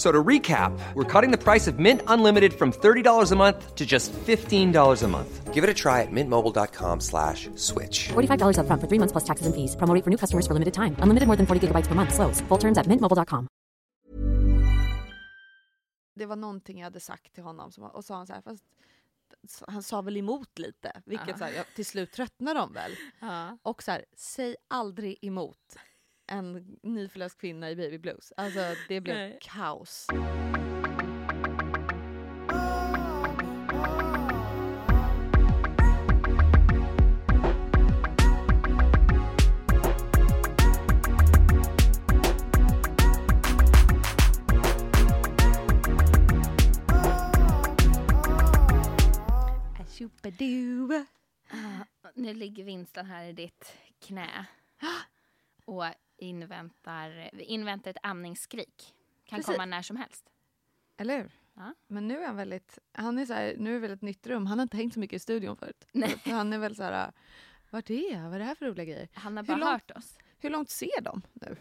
So to recap, we're cutting the price of Mint Unlimited from $30 a month to just $15 a month. Give it a try at mintmobile.com slash switch. $45 upfront for three months plus taxes and fees. Promo for new customers for limited time. Unlimited more than 40 gigabytes per month. Slows. Full terms at mintmobile.com. Det var någonting jag hade sagt till honom som, och sa han så här, fast han sa väl emot lite, vilket Ja. så här, jag, till slut tröttnar de väl. Ja. Och så här, säg aldrig emot en nyförlöst kvinna i baby blues. Alltså det blev Nej. kaos. Ah, nu ligger Winston här i ditt knä och inväntar, inväntar ett amningsskrik. Kan Precis. komma när som helst. Eller hur? Ja. Men nu är han väldigt, han är så här, nu är väl ett nytt rum. Han har inte hängt så mycket i studion förut. Nej. Så Han är väl så här, vart är jag? Vad är det här för roliga grejer? Han har Hur bara långt- hört oss. Hur långt ser de nu?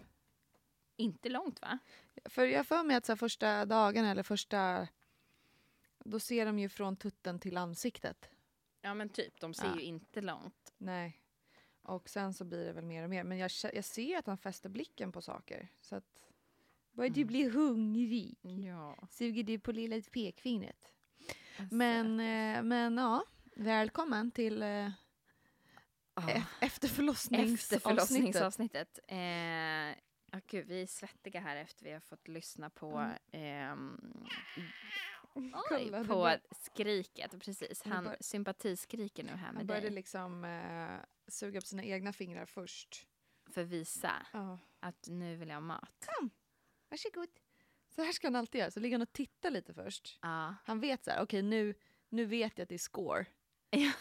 Inte långt va? För jag för mig att så här, första dagarna eller första... Då ser de ju från tutten till ansiktet. Ja men typ, de ser Ja. ju inte långt. Nej. Och sen så blir det väl mer och mer. Men jag, jag ser att han fäster blicken på saker. Så att... Börjar du bli hungrig? Ja. Suger du på lilla pekfingret? Men, eh, men ja, välkommen till eh, Ah. efterförlossningsavsnittet. Efter förlossningsavsnittet. Eh, ja, gud, vi är svettiga här efter vi har fått lyssna på, ehm, oj, det på skriket. Precis, han bör- sympatiskriker nu här Han med började dig. liksom eh, suga på sina egna fingrar först. För visa Ja. att nu vill jag ha mat. Varsågod. Så här ska han alltid göra. Så ligger han och tittar lite först. Ja. Han vet så här, okej nu, nu vet jag att det är score.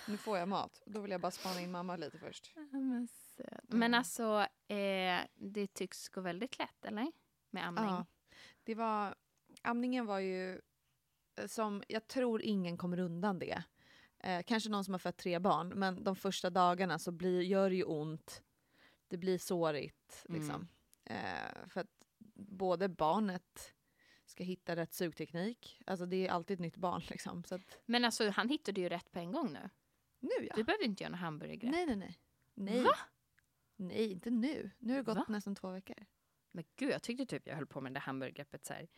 Nu får jag mat. Då vill jag bara spana in mamma lite först. Men, Men alltså, eh, det tycks gå väldigt lätt, eller? Med amning. Ja. Det var, amningen var ju som, jag tror ingen kommer undan det. Eh, kanske någon som har fött tre barn, men de första dagarna så blir, gör det ju ont. Det blir sårigt liksom. Eh, för att både barnet ska hitta rätt sugteknik, alltså det är alltid ett nytt barn liksom. Så att, Men alltså, han hittade ju rätt på en gång nu. nu ja. Du behöver inte göra någon hamburgergrepp. Nej, nej, nej. Nej. Va? Nej, inte nu. Nu har det gått Va? nästan två veckor. Men gud, jag tyckte typ jag höll på med det hamburgergreppet så här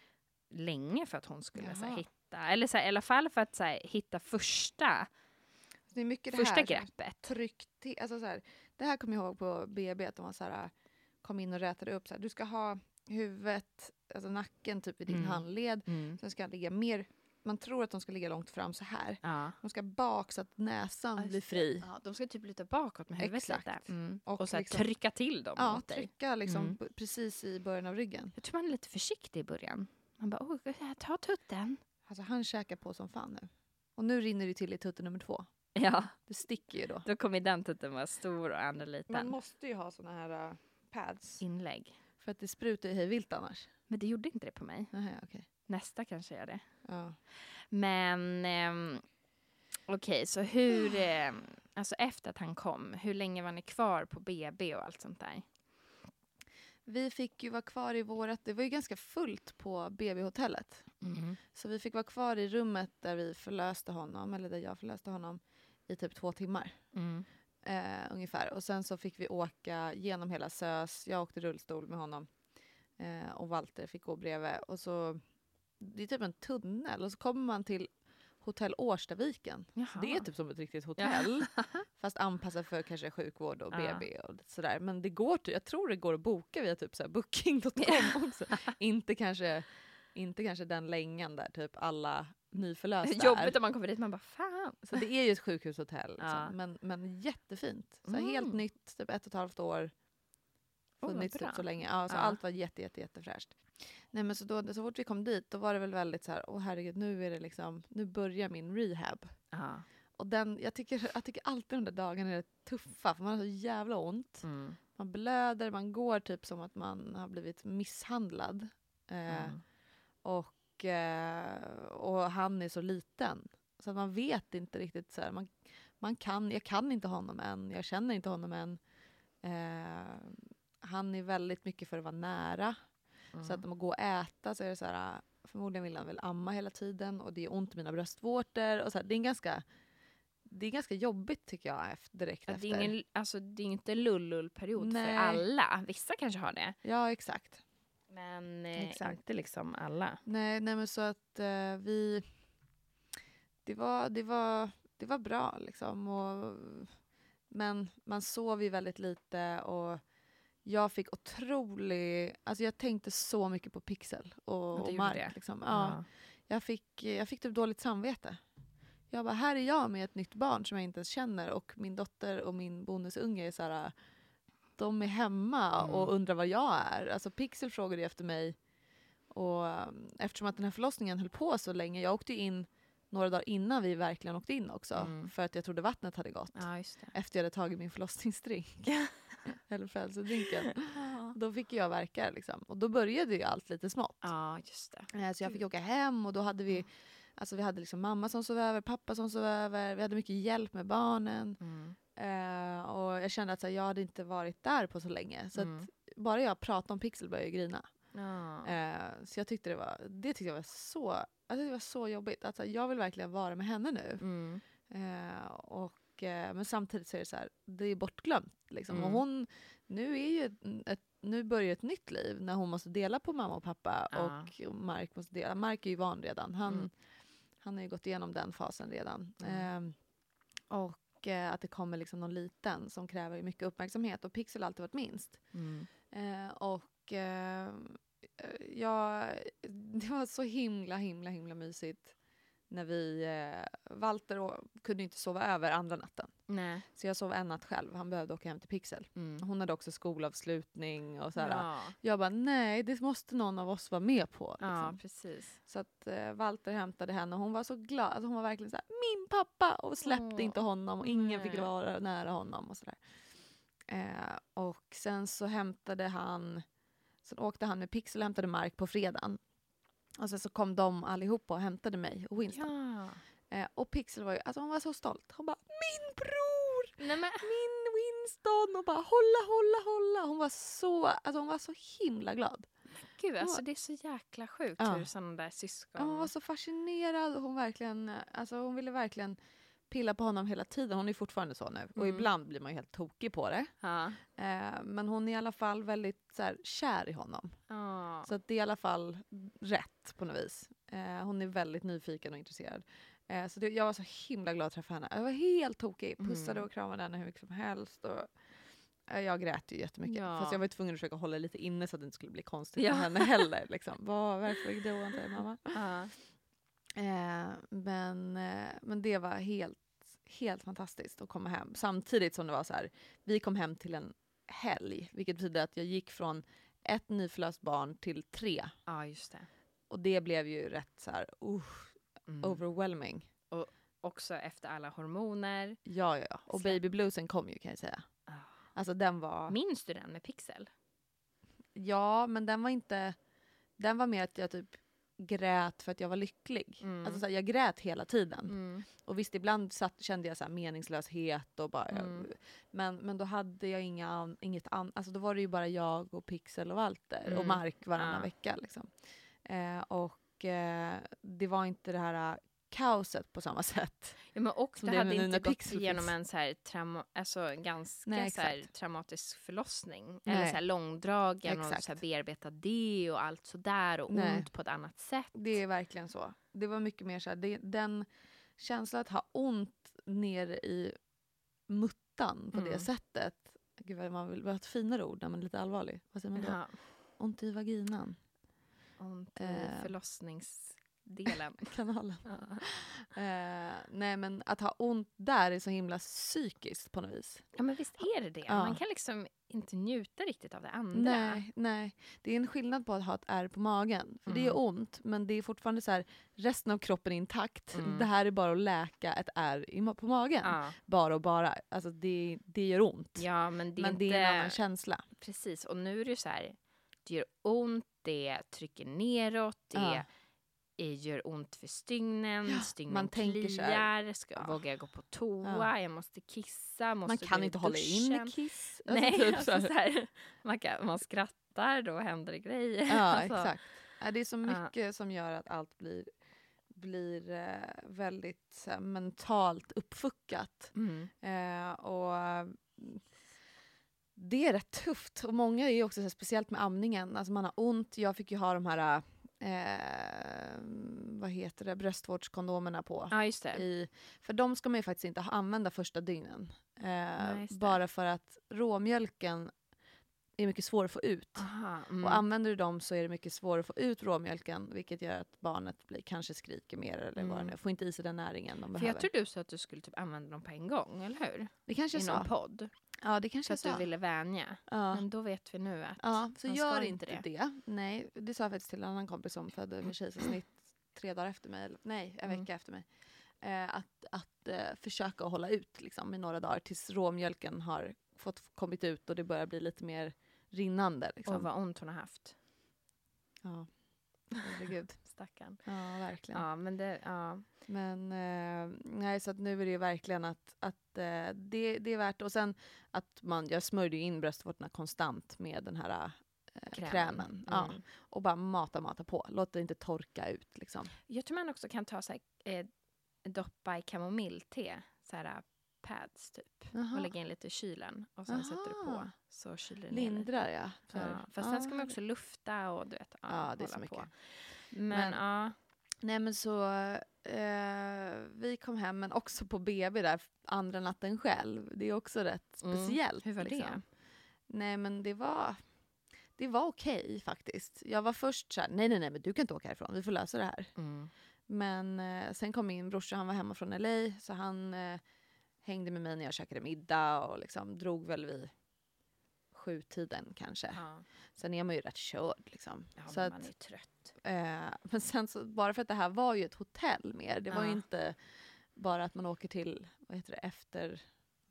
länge för att hon skulle så här, Jaha. Hitta, eller så här, i alla fall för att så här, hitta första, Det är mycket det första här. som greppet. Tryck till, alltså så här, det här kommer jag ihåg på BB, att de var så här, kom in och rätade upp. Så här, du ska ha huvudet, alltså nacken typ i din Mm. handled. Mm. Sen ska ligga mer, man tror att de ska ligga långt fram så här. Ja. De ska bak så att näsan just blir det. fri. Ja, de ska typ luta bakåt med huvudet Exakt. lite. Mm. Och Och, så här, liksom- trycka till dem Ja, mot dig. trycka liksom Mm. precis i början av ryggen. Jag tror man är lite försiktig i början. Man bara, oh, ta tutten. Alltså han käkar på som fan nu. Och nu rinner det till i tutte nummer två. Ja, Det sticker ju då. då kommer den tutten vara stor och andra liten. Man måste ju ha såna här uh, pads. Inlägg. För att det sprutar ju hej vilt annars. Men det gjorde inte det på mig. Nähä, okej. Nästa kanske gör det. Ja. Men ehm, okej, så hur, ehm, alltså efter att han kom, hur länge var ni kvar på BB och allt sånt där? Vi fick ju vara kvar i vårat, det var ju ganska fullt på BB-hotellet. Mm. Så vi fick vara kvar i rummet där vi förlöste honom, eller där jag förlöste honom, i typ två timmar. Mm. Eh, ungefär. Och sen så fick vi åka genom hela SÖS. Jag åkte rullstol med honom. Eh, och Walter fick gå bredvid. Och så, det är typ en tunnel och så kommer man till hotell Årstaviken. Det är typ som ett riktigt hotell. fast anpassat för kanske sjukvård och Ja. BB och sådär. Men det går, jag tror det går att boka via typ booking.com också. inte, kanske, inte kanske den längan där typ alla nyförlösta Jobbigt är. om man kommer dit man bara fan. Så det är ju ett sjukhushotell. Liksom. Ja. Men, men jättefint. Så Mm. Helt nytt, typ ett och ett halvt år. Oh, Funnits bra. typ så länge. Ja, så Ja. Allt var jätte, jätte, jättefräscht. Nej, men så, då, så fort vi kom dit då var det väl väldigt så här, åh herregud, nu är det liksom, nu börjar min rehab. Ja. Och den, jag, tycker, jag tycker alltid de där dagarna är tuffa, för man har så jävla ont. Mm. Man blöder, man går typ som att man har blivit misshandlad. Eh, Mm. och, eh, och han är så liten. Så att man vet inte riktigt. Så här, man, man kan, jag kan inte honom än, jag känner inte honom än. Eh, han är väldigt mycket för att vara nära. Så att om man går och äta så är det så här, förmodligen vill han väl amma hela tiden och det är ont i mina bröstvårtor. Och så här, det, är en ganska, det är ganska jobbigt tycker jag efter, direkt Ja, efter. det, är ingen, alltså, det är inte lullull-period Nej. för alla. Vissa kanske har det. Ja, exakt. Men eh, Exakt. inte liksom alla. Nej, nej men så att eh, vi... Det var, det, var, det var bra liksom. Och, men man sov ju väldigt lite och jag fick otrolig... Alltså jag tänkte så mycket på Pixel och, Ja, och Mark. Liksom. Ja, jag, fick, jag fick typ dåligt samvete. Jag bara, här är jag med ett nytt barn som jag inte ens känner och min dotter och min bonusunge är så här... De är hemma Mm. och undrar vad jag är. Alltså Pixel frågade efter mig och um, eftersom att den här förlossningen höll på så länge, jag åkte in några dagar innan vi verkligen åkte in också. Mm. För att jag trodde vattnet hade gått. Ja. Efter jag hade tagit min förlossningsdrink. Eller födelsedrinken. Då fick jag verka liksom. Och då började ju allt lite smått. Ja, just det. Eh, Så jag fick åka hem och då hade vi Alltså vi hade liksom mamma som sov över, pappa som sov över, vi hade mycket hjälp med barnen. Mm. Eh, och jag kände att här, jag hade inte varit där på så länge. Så Mm. bara jag pratade om Pixel började jag grina. Eh, så jag tyckte det var, det tyckte jag var så, alltså det var så jobbigt. Alltså jag vill verkligen vara med henne nu. Mm. Eh, och, eh, men samtidigt så är det så här, det är bortglömt. Liksom. Mm. Och hon, nu, är ju ett, nu börjar ett nytt liv när hon måste dela på mamma och pappa Ja. och Mark måste dela. Mark är ju van redan. Han, Mm. han har ju gått igenom den fasen redan. Mm. Eh, och eh, att det kommer liksom någon liten som kräver mycket uppmärksamhet. Och Pixel har alltid varit minst. Mm. Eh, och eh, ja, det var så himla, himla, himla mysigt när vi... Eh, Walter kunde inte sova över andra natten. Nej. Så jag sov en natt själv. Han behövde åka hem till Pixel. Mm. Hon hade också skolavslutning och så här. Ja. Jag bara, nej, det måste någon av oss vara med på. ja, Liksom. precis. Så att eh, Walter hämtade henne och hon var så glad. Alltså, hon var verkligen så här, min pappa! Och släppte Åh, inte honom och ingen fick nej. vara nära honom och sådär. Eh, och sen så hämtade han, sen åkte han med Pixel och hämtade Mark på fredagen. Och sen så kom de allihopa och hämtade mig och Winston. Ja. Eh, och Pixel var ju, alltså hon var så stolt. Hon bara, min bror! Nej, men, Min Winston! Och bara hålla, hålla, hålla. Hon var så, alltså hon var så himla glad. gud, alltså, var- det är så jäkla sjukt Ja. hur sådana där syskon... Hon var så fascinerad. och Hon, verkligen, alltså hon ville verkligen pilla på honom hela tiden. Hon är fortfarande så nu. Och Mm. ibland blir man ju helt tokig på det. Ja. Eh, men hon är i alla fall väldigt så här, kär i honom. Ja. Så det är i alla fall rätt på något vis. Eh, hon är väldigt nyfiken och intresserad. Eh, så det, jag var så himla glad att träffa henne. Jag var helt tokig. Pussade Mm. och kramade henne hur mycket som helst. Och, eh, jag grät ju jättemycket. Ja. Fast jag var tvungen att försöka hålla lite inne så att det inte skulle bli konstigt Ja. för henne heller. Liksom. Varför inte mamma? Ja. Eh, men, eh, men det var helt, helt fantastiskt att komma hem. Samtidigt som det var så här, vi kom hem till en helg, vilket betyder att jag gick från ett nyförlöst barn till tre. ja, just det. Och det blev ju rätt så här, uh, Mm. overwhelming. Också efter alla hormoner. Ja, ja, ja. Och Så- baby bluesen kom ju kan jag säga. Ah. Alltså den var, Minns du den med Pixel? ja men den var inte, den var mer att jag typ, grät för att jag var lycklig. Mm. Alltså så här, jag grät hela tiden. Mm. Och visst, ibland satt, kände jag så här meningslöshet och bara... Mm. Men, men då hade jag inga, inget annat. Alltså då var det ju bara jag och Pixel och Walter och Mm. Mark varannan Ja. vecka. Liksom. Eh, och eh, det var inte det här kaoset på samma sätt. Ja, men och det det hade inte gått Pixel igenom en så här trauma, alltså ganska Nej, så här traumatisk förlossning. Nej. Eller så här långdragen och Exakt. så här bearbeta det och allt sådär och Nej. ont på ett annat sätt. Det är verkligen så. Det var mycket mer så här, det, den känslan att ha ont nere i muttan på det Mm. sättet. Gud vad man vill ha ett finare ord när man är lite allvarlig. Vad säger man då? Ja, Ont i vaginan. ont i Eh. Förlossningsdelen. Kanalen. ja. Eh, nej men att ha ont där är så himla psykiskt på något vis. ja men visst är det det. Ja. Man kan liksom inte njuta riktigt av det andra. Nej, nej. Det är en skillnad på att ha ett ärr på magen. För det är Mm. ont men det är fortfarande så här resten av kroppen är intakt. Mm. Det här är bara att läka ett ärr på magen. Ja. Bara och bara. Alltså det, det gör ont. ja men det är men det är en annan känsla. Precis, och nu är det ju så här, det gör ont, det trycker neråt, det gör ont för stygnen, Ja, stygnen man tänker så här. kliar, ska, Ja. vågar jag gå på toa, Ja. jag måste kissa, måste Man kan inte hålla in kiss. Alltså Nej, typ alltså så här. man, kan, man skrattar, då händer det grejer. Ja, Alltså, exakt. Det är så mycket som gör att allt blir, blir eh, väldigt här, mentalt uppfuckat. Mm. Eh, och mm, det är rätt tufft. Och många är ju också så här, speciellt med amningen. Alltså man har ont. Jag fick ju ha de här eh, vad heter det, bröstvårdskondomerna på. Ja, just det. I, för de ska man ju faktiskt inte använda första dygnen. Eh, det. bara för att råmjölken är mycket svår att få ut. Aha, mm. Och använder du dem så är det mycket svårare att få ut råmjölken vilket gör att barnet blir, kanske skriker mer eller vad det Mm. Får inte i sig den näringen de För behöver. jag tror du sa att du skulle typ använda dem på en gång, eller hur? det kanske I någon sa. podd. Ja, det kanske jag att du ville vänja. Ja. Men då vet vi nu att ja, så man gör inte det. Nej, det sa jag faktiskt till en annan kompis som födde med kejsarsnitt tre dagar efter mig. Eller, nej, en Mm. vecka efter mig. Eh, att att eh, försöka hålla ut liksom, i några dagar tills råmjölken har fått kommit ut och det börjar bli lite mer rinnande. Liksom. Och vad ont hon har haft. Ja, herregud. Stackarn. Ja, verkligen. Ja, men det, ja. Men eh, nej, så att nu är det ju verkligen att, att eh, det, det är värt Och sen att man, jag smörjde in bröstvårtorna konstant med den här eh, Krämen. krämen. Ja, Mm. och bara mata, mata på. Låt det inte torka ut liksom. Jag tror man också kan ta så här, eh, doppa i kamomillte, så här pads typ. Och Jaha. lägga in lite i kylen och sen sätter du på Aha. så kyler det ner lite. Lindrar ja. För, Ja, fast sen ska man också lufta och du vet, ja, Ja, det är så mycket. på. Men, Men- ja, Nej men så, eh, vi kom hem men också på BB där andra natten själv. Det är också rätt Mm. speciellt. Hur var det? liksom. Nej men det var, det var okej faktiskt. Jag var först så här, nej nej nej men du kan inte åka härifrån, vi får lösa det här. mm. Men eh, sen kom min brorsa, han var hemma från LA så han eh, hängde med mig när jag käkade middag och liksom drog väl vid sjutiden kanske. ja. Sen är man ju rätt körd liksom. ja så att, man är trött. Eh, men sen så, bara för att det här var ju ett hotell mer. Det var ju Ja. inte bara att man åker till, vad heter det, efter...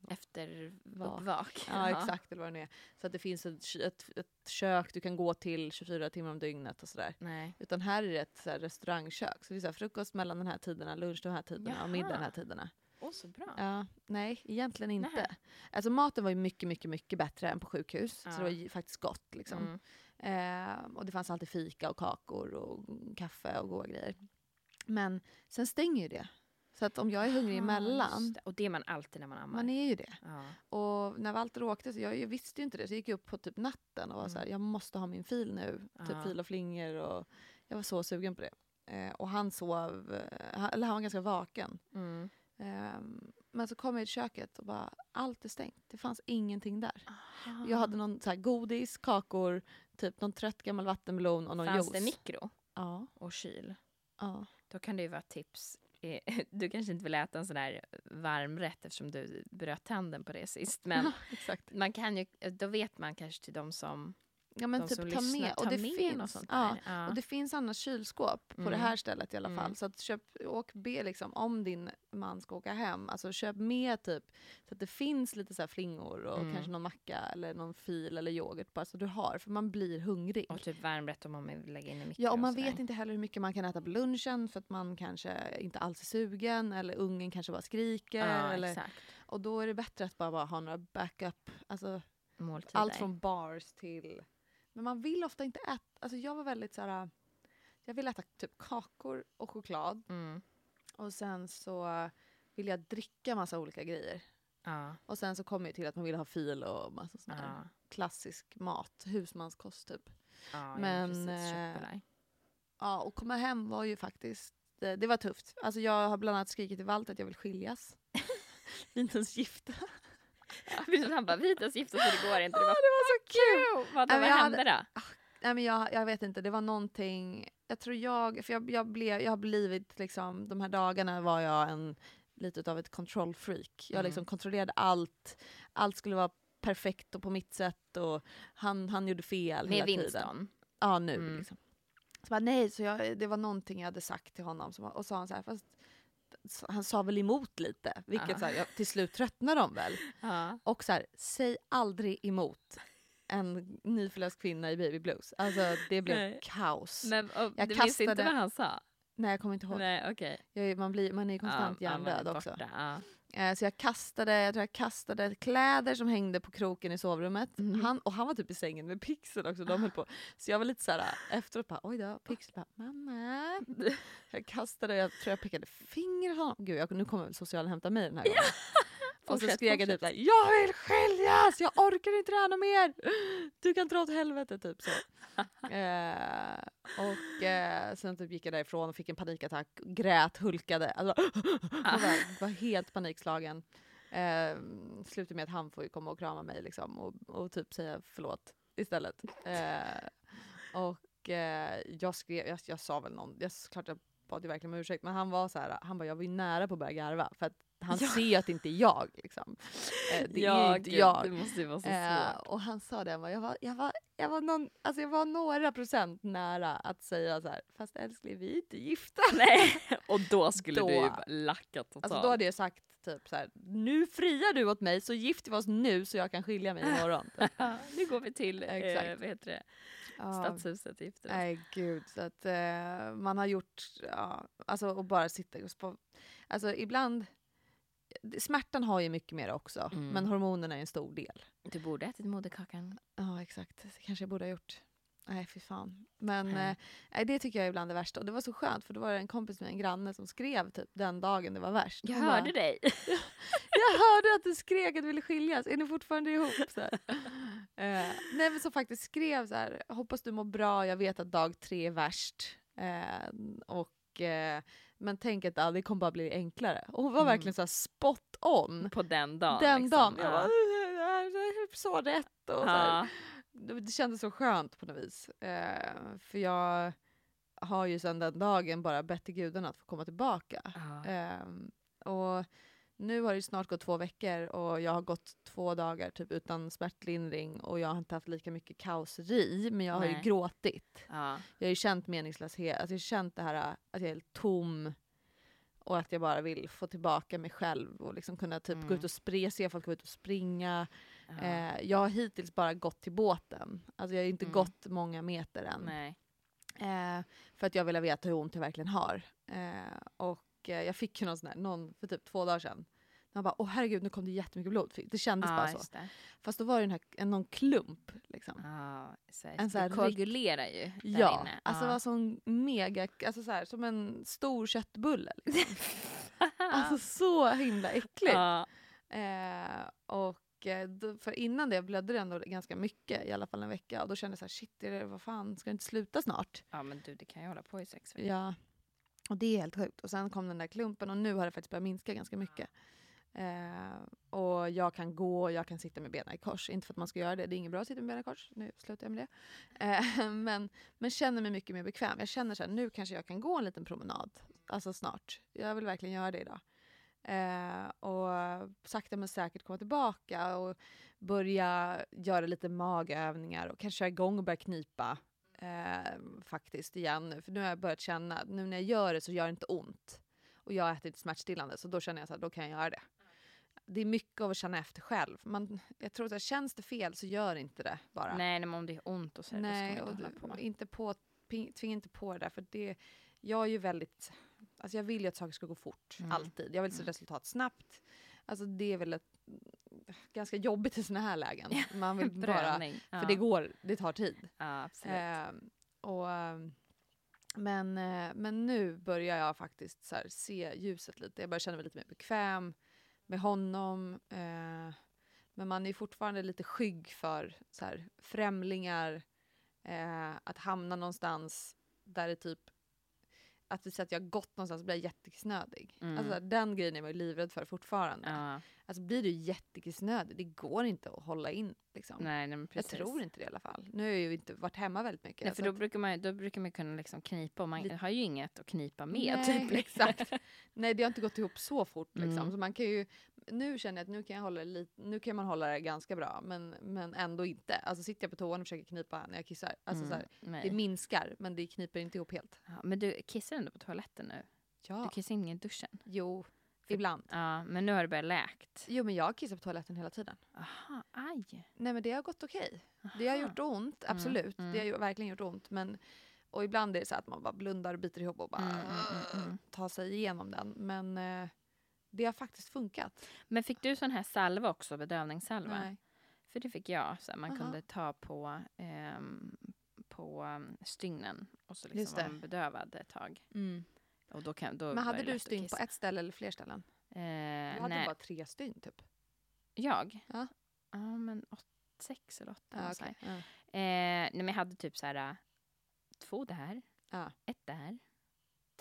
Efter Vak. uppvak. Ja, exakt, eller vad det nu är. Så att det finns ett, ett, ett kök du kan gå till 24 timmar om dygnet och sådär. Nej. Utan här är det ett så här, restaurangkök. Så det är så här, frukost mellan den här tiderna, lunch de här tiderna och middag den här Jaha. tiderna. Åh, så bra. Ja, nej, egentligen inte. Nähä. Alltså maten var ju mycket, mycket, mycket bättre än på sjukhus. Ja. Så det var ju faktiskt gott liksom. Mm. Eh, och det fanns alltid fika och kakor och kaffe och goda grejer. Men sen stänger ju det. Så att om jag är hungrig Ah, emellan, det. Och det är man alltid när man ammar. man är ju det. ja. Och när Walter åkte, så jag, jag visste ju inte det, så jag gick upp på typ natten och var Mm. så här, jag måste ha min fil nu. Typ Ja. fil och flingor och jag var så sugen på det. Eh, och han sov, eh, han- eller han var ganska vaken. Mm. Ehm, men så kom jag till köket och bara, allt är stängt. Det fanns ingenting där. Aha. Jag hade någon så här godis, kakor, typ någon trött gammal vattenmelon och någon Fanns juice. det mikro Ja, och kyl? ja. Då kan det ju vara tips. Du kanske inte vill äta en sån där varm rätt eftersom du bröt tänden på det sist. Men man kan ju, då vet man kanske till de som Ja men typ ta lyssnar med. Och det, med finns, ja. Ja. och det finns annars kylskåp på det Mm. här stället i alla fall. Mm. Så att köp, åk be liksom, om din man ska åka hem, alltså köp med typ så att det finns lite så flingor och Mm. kanske någon macka eller någon fil eller yoghurt bara så du har. För man blir hungrig. Och typ varmrätt om man vill lägga in i mikro Ja, och man sådär. vet inte heller hur mycket man kan äta på lunchen för att man kanske inte alls är sugen eller ungen kanske bara skriker. Ja, eller, exakt. och då är det bättre att bara, bara ha några backup. Alltså, Måltider. allt från bars till... Men man vill ofta inte äta... Alltså jag var väldigt så här... Jag vill äta typ kakor och choklad. Mm. Och sen så vill jag dricka massa olika grejer. Ja. Och sen så kommer jag till att man vill ha fil och massa sån här Ja. klassisk mat. Husmanskost typ. Ja, Men, eh. Ja, och komma hem var ju faktiskt... Det, det var tufft. Alltså jag har bland annat skrikit till Walt att jag vill skiljas. Vi är inte ens gifta. Han bara, vi är inte ens gifta så det går inte. Det det var så kul! vad, Nej, vad hände då? Nej, men jag, jag vet inte, det var någonting... Jag tror jag... För jag, jag, blev, jag har blivit liksom... De här dagarna var jag en lite av ett control freak. Jag Mm. liksom kontrollerade allt. Allt skulle vara perfekt och på mitt sätt och han, han gjorde fel Med hela tiden. Winston? Ja, nu Mm. liksom. Så bara, nej, så jag, det var någonting jag hade sagt till honom som, och sa han så här, fast han sa väl emot lite, vilket Ja. så här, jag, till slut tröttnade de väl. Ja. Och så här, säg aldrig emot en nyförlöst kvinna i baby blues. Alltså det blev Nej. kaos. Men och, Jag du visste inte vad han sa? Nej, jag kommer inte ihåg. Nej, okej. Jag, man, blir, man är konstant Ja, hjärndöd också. Ja. Eh, så jag kastade, jag tror jag kastade kläder som hängde på kroken i sovrummet. Mhm. Han, och han var typ i sängen med Pixel också. De höll på. Så jag var lite så här efteråt bara oj då, Pixel bara mamma. Jag kastade, jag tror jag pekade finger honom. Gud, jag, nu kommer väl socialen hämta mig den här gången. Och så skrek jag typ såhär, jag vill skiljas! Jag orkar inte något mer! Du kan dra åt helvete, typ så. eh, och eh, sen typ gick jag därifrån och fick en panikattack, grät, hulkade. Alltså, var, var helt panikslagen. Eh, slutade med att han får ju komma och krama mig liksom, och, och typ säga förlåt istället. Eh, och eh, jag skrev, jag, jag sa väl någon, jag, klart jag bad ju verkligen om ursäkt, men han var så här, han bara jag var ju nära på att börja garva för att han Ja. ser att det inte är jag. Liksom. Eh, det är ja, ju inte gud, jag. det måste ju vara så Eh, svårt. och han sa det, han bara, jag, var, jag, var, jag, var någon, alltså jag var några procent nära att säga så här, fast älskling vi är inte gifta. Nej, och då skulle Då- du ju lacka totalt. Alltså då hade jag sagt typ så här, nu friar du åt mig så gifter vi oss nu så jag kan skilja mig imorgon. Typ. Nu går vi till eh, vad heter det? Ja. Stadshuset gifter oss. Nej gud, så att eh, man har gjort, ja, alltså och bara sitta och spå, alltså ibland, smärtan har ju mycket mer också, Mm. men hormonerna är en stor del. Du borde ätit moderkakan. Ja exakt, det kanske jag borde ha gjort. Nej fy fan. Men eh, det tycker jag är ibland det värsta. Och det var så skönt för då var det en kompis med en granne som skrev typ den dagen det var värst. Jag hörde bara, dig. Jag hörde att du skrek att du ville skiljas. Är ni fortfarande ihop? Så. Eh, nej men som faktiskt skrev så här. Hoppas du mår bra. Jag vet att dag tre är värst. Eh, och, eh, men tänk att det kommer bara bli enklare. Och hon var Mm. verkligen så spot on. På den dagen. Den liksom. dagen. Jag Ja. bara, "Det är så rätt. Och så här. Det, kändes så skönt på något vis. Eh, för jag har ju sedan den dagen bara bett till gudarna att få komma tillbaka. Ehm, och nu har det snart gått två veckor och jag har gått två dagar typ utan smärtlindring och jag har inte haft lika mycket kaoseri men jag har ju gråtit. Ja. Jag har ju känt meningslöshet, alltså jag har känt det här att jag är helt tom och att jag bara vill få tillbaka mig själv och liksom kunna typ gå Mm. ut och springa, se folk gå ut och springa. Ja. Eh, jag har hittills bara gått till båten. Alltså jag har inte Mm. gått många meter än. Eh, för att jag ville veta hur ont jag verkligen har. Eh, och eh, jag fick ju någon sån här, någon för typ två dagar sedan. Han bara, åh herregud nu kom det jättemycket blod. Det kändes Ja, bara så. Fast då var det den här, en, någon klump. Liksom. Ja, så här, En så här det koagulerar ju där Ja, inne. alltså ja. var sån mega, alltså så här, som en stor köttbulle. Liksom. alltså så himla äckligt. ja. Eh, och eh, för innan det blödde det ändå ganska mycket, i alla fall en vecka. Och då kände jag så här, shit, det, vad fan, ska det inte sluta snart? ja, men du det kan ju hålla på i sex veckor. Ja, och det är helt sjukt. Och sen kom den där klumpen och nu har det faktiskt börjat minska ganska mycket. Eh, och jag kan gå, och jag kan sitta med benen i kors. Inte för att man ska göra det, det är inget bra att sitta med benen i kors. Nu slutar jag med det. Eh, men, men känner mig mycket mer bekväm. Jag känner så här, nu kanske jag kan gå en liten promenad. Alltså snart. Jag vill verkligen göra det idag. Eh, och sakta men säkert komma tillbaka och börja göra lite magövningar och kanske köra igång och börja knipa eh, faktiskt igen nu. För nu har jag börjat känna nu när jag gör det så gör det inte ont. Och jag äter inte smärtstillande så då känner jag att då kan jag göra det. Det är mycket av att känna efter själv. Man, jag tror att känns det fel så gör inte det bara. Nej, men om det är ont och så, Nej, ska man inte hålla på. inte på, tvinga inte på det där. För det, jag är ju väldigt... Alltså jag vill ju att saker ska gå fort, Mm. alltid. Jag vill se resultat snabbt. Alltså det är väl ett, ganska jobbigt i såna här lägen. Man vill bara... För det går, det tar tid. Ja, absolut. Ehm, och, men, eh, men nu börjar jag faktiskt så se ljuset lite. Jag börjar känna mig lite mer bekväm med honom. Eh, men man är fortfarande lite skygg för så här, främlingar. Eh, att hamna någonstans där det typ att vi säger att jag har gått någonstans blir jättekissnödig. Mm. Alltså, den grejen är man ju livrädd för fortfarande. ja. Alltså blir du jättekissnödig, det går inte att hålla in. Liksom. Nej, nej, Jag tror inte det i alla fall. Nu har jag ju inte varit hemma väldigt mycket. Nej, för då att- brukar, man, då brukar man kunna liksom knipa och man Lite- har ju inget att knipa med. Nej, typ. exakt. Nej, det har inte gått ihop så fort. Liksom. Mm. Så man kan ju, nu känner jag att nu kan, jag hålla lite, nu kan man hålla det ganska bra, men, men ändå inte. Alltså sitter jag på toan och försöker knipa när jag kissar, alltså, så här, Mm, det minskar, men det kniper inte ihop helt. ja, men du kissar ändå på toaletten nu? Du Ja, kissar inte i duschen? jo, För- ibland. Ja, men nu har det börjat läkt. Jo, men jag kissar på toaletten hela tiden. Aha, aj. Nej, men det har gått okej. Det har gjort ont, Mm, absolut. mm. Det har verkligen gjort ont, men och ibland är det så att man bara blundar och biter ihop och bara Mm, mm, mm, mm. tar sig igenom den. Men eh, det har faktiskt funkat. Men fick du sån här salva också, bedövningssalva? Nej. För det fick jag. Så man Aha. kunde ta på, ehm, på um, stygnen och så liksom det. vara bedövad ett tag. Och då kan, då Men var hade du stygn på ett ställe eller fler ställen? Eh, Jag hade nej, bara tre stygn typ. jag? Ja. Ja, men åt, sex eller åtta. Här. okej. ja. eh, nej, men jag hade typ så här två där, ett där,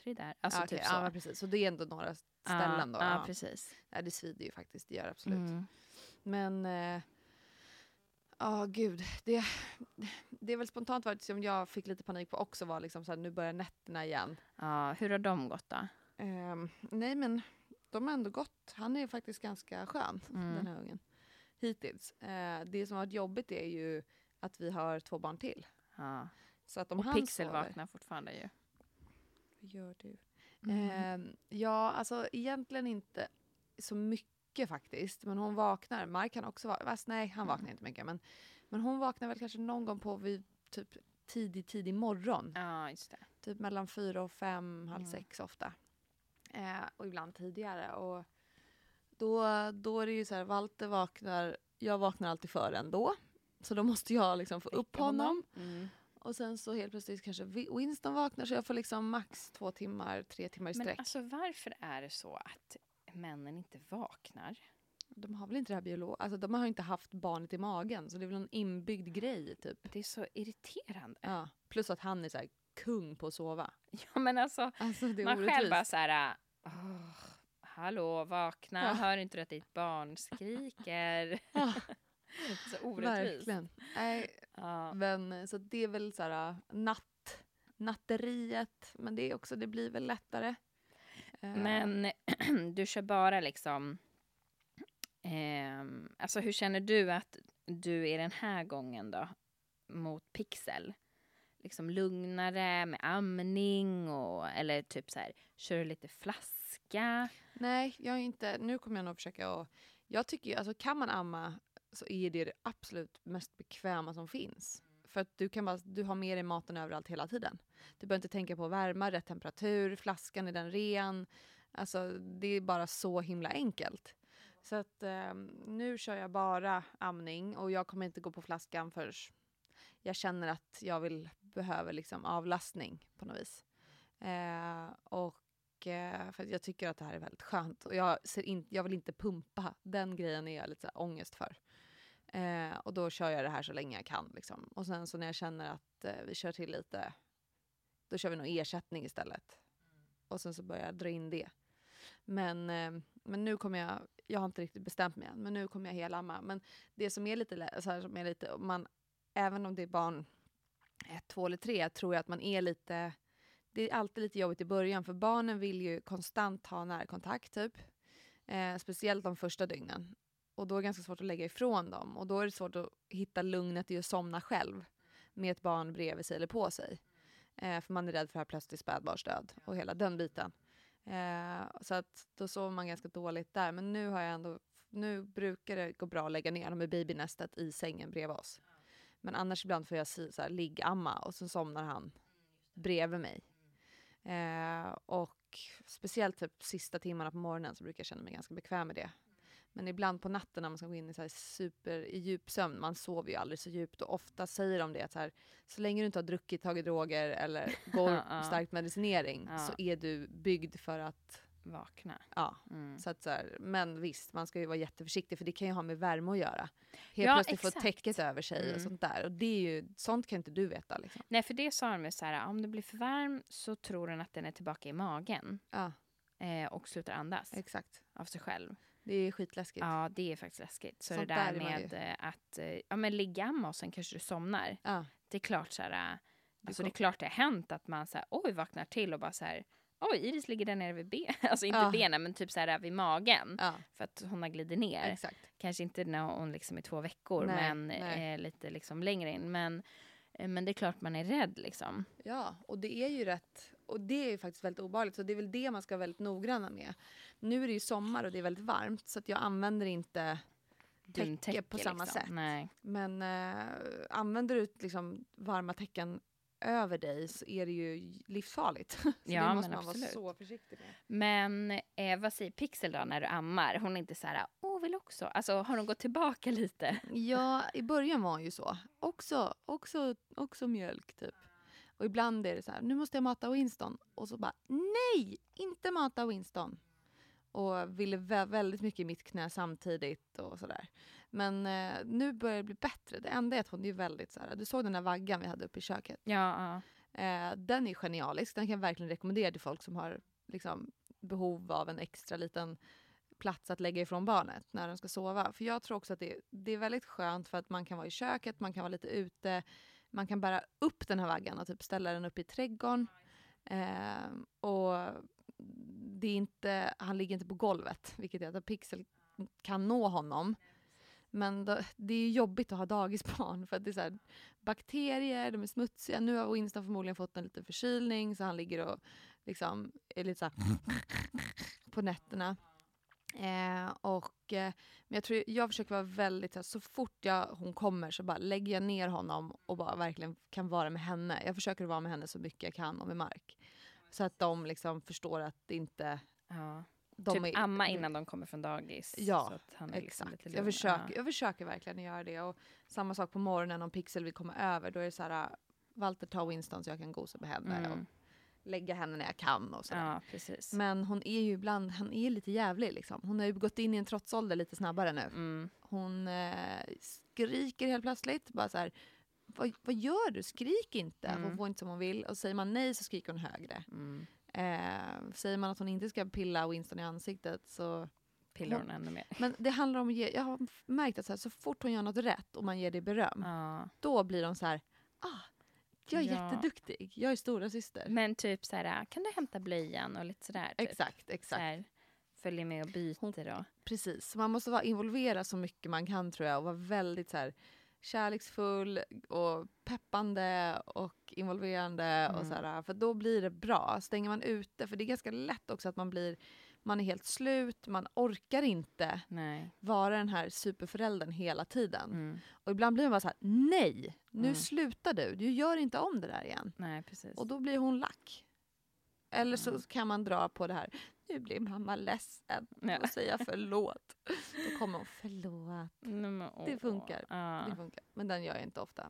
tre där. Alltså ja, okej. typ så. Ja, precis. Så det är ändå några ställen då? Ja, Ja. precis. Nej, det svider ju faktiskt, det gör absolut. Mm. Men, eh, ja gud. Det, det är väl spontant varit som jag fick lite panik på också var liksom så här, nu börjar nätterna igen. Ja, hur har de gått då? Ehm, nej men de har ändå gått. Han är faktiskt ganska skön, Mm. den här ungen. Hittills. Eh, det som har varit jobbigt är ju att vi har två barn till. Ja. Så att om Och han Pixel sover, fortfarande ju. Vad gör du? Mm. Ehm, ja, alltså egentligen inte så mycket faktiskt. Men hon vaknar. Mark kan också vakna. Nej, han vaknar inte mycket. Men, men hon vaknar väl kanske någon gång på vid typ tidig, tidig morgon. Ja, just det. Typ mellan fyra och fem, halv Mm. sex ofta. Eh, och ibland tidigare. Och då, då är det ju så här, Walter vaknar, jag vaknar alltid före ändå. Så då måste jag liksom få upp honom. Mm. Och sen så helt plötsligt kanske Winston vaknar så jag får liksom max två timmar, tre timmar i Men sträck. alltså varför är det så att männen inte vaknar? De har väl inte det här biolog... Alltså de har inte haft barnet i magen så det är väl en inbyggd grej typ. Det är så irriterande. Ja. Plus att han är så här kung på att sova. Ja, men alltså, Alltså man orättvist. själv bara så här... "Åh, hallå, vakna, Ja. hör inte du att ditt barn skriker? Ja, så orättvist. verkligen. Nej, Ja. men eh, så det är väl så här natt, natteriet. Men det är också, det blir väl lättare. Eh, Men du kör bara liksom... ehm, alltså hur känner du att du är den här gången då? Mot Pixel? Liksom lugnare med amning och eller typ så här, kör du lite flaska? Nej, jag är inte, nu kommer jag nog försöka att... Jag tycker ju, alltså kan man amma så är det det absolut mest bekväma som finns. För att du kan bara, du har med dig maten överallt hela tiden. Du behöver inte tänka på värma, rätt temperatur, flaskan är den ren. Alltså det är bara så himla enkelt. Så att eh, nu kör jag bara amning och jag kommer inte gå på flaskan förrän jag känner att jag vill, behöver liksom avlastning på något vis. Eh, och eh, för att jag tycker att det här är väldigt skönt. Och jag, ser in, jag vill inte pumpa. Den grejen är jag lite så ångest för. Eh, och då kör jag det här så länge jag kan. Liksom. Och sen så när jag känner att eh, vi kör till lite, då kör vi nog ersättning istället. Och sen så börjar jag dra in det. Men, eh, men nu kommer jag, jag har inte riktigt bestämt mig än, men nu kommer jag helamma. Men det som är lite, så här, som är lite man, även om det är barn ett, två eller tre, tror jag att man är lite det är alltid lite jobbigt i början för barnen vill ju konstant ha närkontakt typ. Eh, speciellt de första dygnen. Och då är det ganska svårt att lägga ifrån dem. Och då är det svårt att hitta lugnet i att somna själv med ett barn bredvid sig eller på sig. Eh, för man är rädd för att här plötslig spädbarnsdöd och hela den biten. Eh, så att då sover man ganska dåligt där. Men nu har jag ändå, nu brukar det gå bra att lägga ner dem i babynästet i sängen bredvid oss. Men annars ibland får jag si- så här, liggamma och så somnar han bredvid mig. Eh, och speciellt typ sista timmarna på morgonen så brukar jag känna mig ganska bekväm med det. Men ibland på natten när man ska gå in i så här super i djupsömn, man sover ju aldrig så djupt och ofta säger de det att så, här, så länge du inte har druckit, tagit droger eller går Ja, ja. på stark medicinering så är du byggd för att, Vakna. ja. Mm. Så att så här, men visst, man ska ju vara jätteförsiktig för det kan ju ha med värme att göra. Helt Ja, plötsligt få exakt. täcket över sig och Mm. sånt där. Och det är ju, sånt kan inte du veta liksom. Nej, för det sa de ju så här, om det blir för varm så tror den att den är tillbaka i magen Ja, eh, och slutar andas exakt. av sig själv. Det är skitläskigt. Ja, det är faktiskt läskigt. Så Sånt det där där med eh, att eh, ja, men ligga amma och sen kanske du somnar. Ja. Det är klart så här, eh, alltså det är klart det har hänt att man så här, oj vaknar till och bara så här, oj Iris ligger där nere vid benen, alltså inte Ja. benen men typ så här vid magen. Ja, För att hon har glidit ner. exakt. Kanske inte när hon liksom är två veckor Nej, men nej. eh, lite liksom längre in. Men, eh, men det är klart man är rädd liksom. Ja, och det är ju rätt. Och det är ju faktiskt väldigt obehagligt. Så det är väl det man ska vara väldigt noggranna med. Nu är det ju sommar och det är väldigt varmt så jag använder inte täcke Duntäcke, på samma liksom. sätt. Nej. Men eh, använder du liksom varma täcken över dig så är det ju livsfarligt. så Ja, det måste man vara absolut. så försiktig med. Men eh, vad säger Pixel då när du ammar? Hon är inte så här, åh vill också. Alltså har hon gått tillbaka lite? Ja, i början var hon ju så. Också, också, också mjölk typ. Och ibland är det så här, nu måste jag mata Winston. Och så bara, nej, inte mata Winston. Och ville vä- väldigt mycket i mitt knä samtidigt och sådär. Men eh, nu börjar det bli bättre. Det enda är att hon är väldigt så här, du såg den där vaggan vi hade uppe i köket. Ja. Eh, den är genialisk. Den kan jag verkligen rekommendera till folk som har liksom, behov av en extra liten plats att lägga ifrån barnet när de ska sova. För jag tror också att det, det är väldigt skönt för att man kan vara i köket, man kan vara lite ute, man kan bära upp den här vaggan och typ ställa den upp i trädgården. Eh, och det är inte, han ligger inte på golvet, vilket gör att Pixel kan nå honom. Men då, det är jobbigt att ha dagisbarn för att det är så här, bakterier, de är smutsiga. Nu har Winston förmodligen fått en liten förkylning så han ligger och liksom är lite så här på nätterna. Eh, och, eh, men jag, tror, jag försöker vara väldigt, så, här, så fort jag, hon kommer så bara lägger jag ner honom och bara verkligen kan vara med henne. Jag försöker vara med henne så mycket jag kan och med Mark. Så att de liksom förstår att det inte... ja. De typ är, amma innan de kommer från dagis. Ja, liksom Exakt. lite Jag försöker, Ja. jag försöker verkligen göra det. Och samma sak på morgonen om Pixel vill komma över. Då är det så här, äh, Walter tar Winston så jag kan gosa med henne Mm. Lägga henne när jag kan och sådär. ja, precis. Men hon är ju ibland, han är lite jävlig liksom. Hon har ju gått in i en trotsålder lite snabbare nu. Mm. Hon eh, skriker helt plötsligt. Bara så här, vad, vad gör du? Skrik inte. Hon Mm. får inte som hon vill. Och säger man nej så skriker hon högre. Mm. Eh, säger man att hon inte ska pilla Winston i ansiktet så Pillar hon ännu mer. men det handlar om att ge, jag har märkt att så, här, så fort hon gör något rätt och man ger det beröm, Ja. då blir de så här, ah, jag är Ja. jätteduktig, jag är stora syster. Men typ så här, kan du hämta blöjan och lite sådär. Typ. Exakt, exakt. här, följer med och byter och... Precis. Man måste vara involverad så mycket man kan tror jag och vara väldigt så här, kärleksfull och peppande och involverande. Och Mm. så här, för då blir det bra. Stänger man ute, för det är ganska lätt också att man blir man är helt slut, man orkar inte Nej. vara den här superföräldern hela tiden. Mm. Och ibland blir man bara så här: nej, nu Mm. slutar du, du gör inte om det där igen. Nej. Och då blir hon lack. Eller så Mm. kan man dra på det här, nu blir mamma ledsen Ja. och säga förlåt. Då kommer hon, förlåt. Nej, men. Det funkar. Ja. Det funkar. Men den gör jag inte ofta.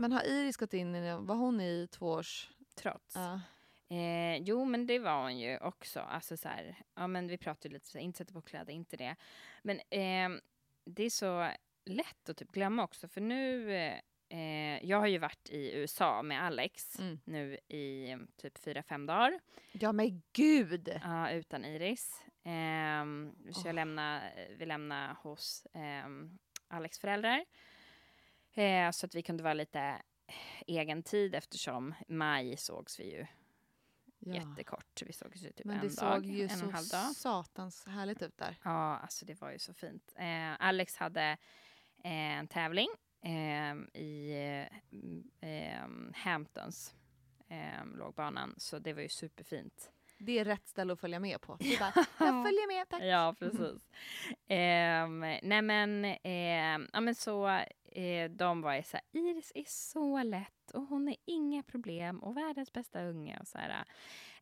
Men har Iris gått in i det? Var hon i två års... Trots. Ja. Eh, jo, men det var hon ju också. Alltså så här, ja men vi pratade lite så här, inte sätta på kläder, inte det. Men eh, det är så lätt att typ glömma också, för nu, eh, jag har ju varit i USA med Alex Mm. nu i typ fyra, fem dagar. ja men gud! Ja, utan Iris. Ehm, så jag lämna, vi lämnade hos ehm, Alex föräldrar. Eh, så att vi kunde vara lite egen tid eftersom maj sågs vi ju Ja. jättekort. Vi sågs ju typ Men en det dag, såg ju en och så en halv dag. satans härligt ut där. Ja, alltså det var ju så fint. Eh, Alex hade eh, en tävling ehm, i eh, ehm, Hamptons, eh, lågbanan, så det var ju superfint. Det är rätt ställe att följa med på. Du bara, jag följer med tack. Ja, precis. Ehm, nej men, ehm, ja men så, eh, de var så här, Iris är så lätt och hon är inga problem och världens bästa unge och så här.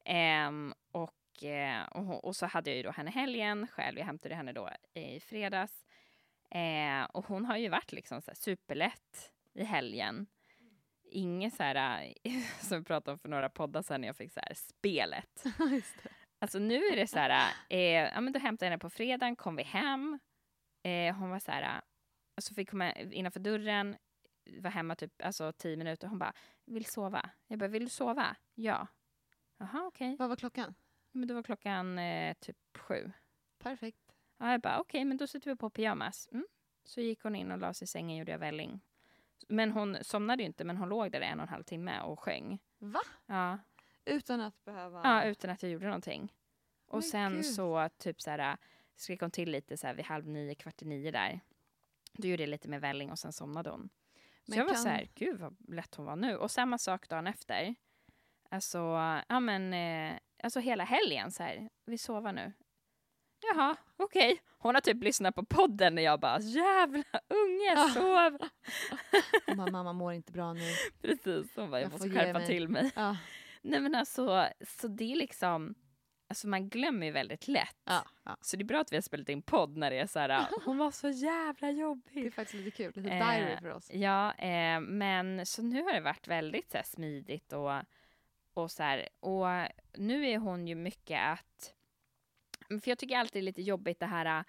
Ehm, och, eh, och, hon- och så hade jag ju då henne helgen själv, jag hämtade henne då i fredags. Eh, och hon har ju varit liksom så här superlätt i helgen. Inget så här, som vi pratade om för några poddar sen när jag fick så här, spelet. Alltså nu är det så här, eh, ja men då hämtade jag henne på fredagen, kom vi hem. Eh, hon var så här, och så fick komma innanför dörren, var hemma typ alltså tio minuter. Hon bara, vill sova. Jag bara, vill du sova? Ja. Jaha, okej. Vad var klockan? Men då var klockan eh, typ sju. Perfekt. Ja, jag bara, okej, men då sätter vi på pyjamas. Mm. Så gick hon in och la sig i sängen, gjorde jag välling. Men hon somnade ju inte, men hon låg där en och en halv timme och sjöng. Va? Ja. Utan att behöva... Ja, utan att jag gjorde någonting. Och Men sen gud. så typ så här, skrek hon till lite så här vid halv nio, kvart i nio där. Då gjorde jag lite med välling och sen somnade hon. Så Men jag var kan- så här, gud vad lätt hon var nu. Och samma sak dagen efter. Alltså, ja men, eh, alltså hela helgen så här, vi sover nu. Jaha, okej. Hon har typ lyssnat på podden och jag bara, jävla unge, sov. Hon bara, mamma mår inte bra nu. Precis, hon bara, jag, Jag måste skärpa mig. till mig. Ja. Nej men alltså, så det är liksom, alltså man glömmer ju väldigt lätt. Ja, ja. Så det är bra att vi har spelat in podd när det är så här, hon var så jävla jobbig. Det är faktiskt lite kul, lite Eh, diary för oss. Ja, eh, men så nu har det varit väldigt så här, smidigt och, och så här, och nu är hon ju mycket att, för jag tycker alltid det är lite jobbigt det här,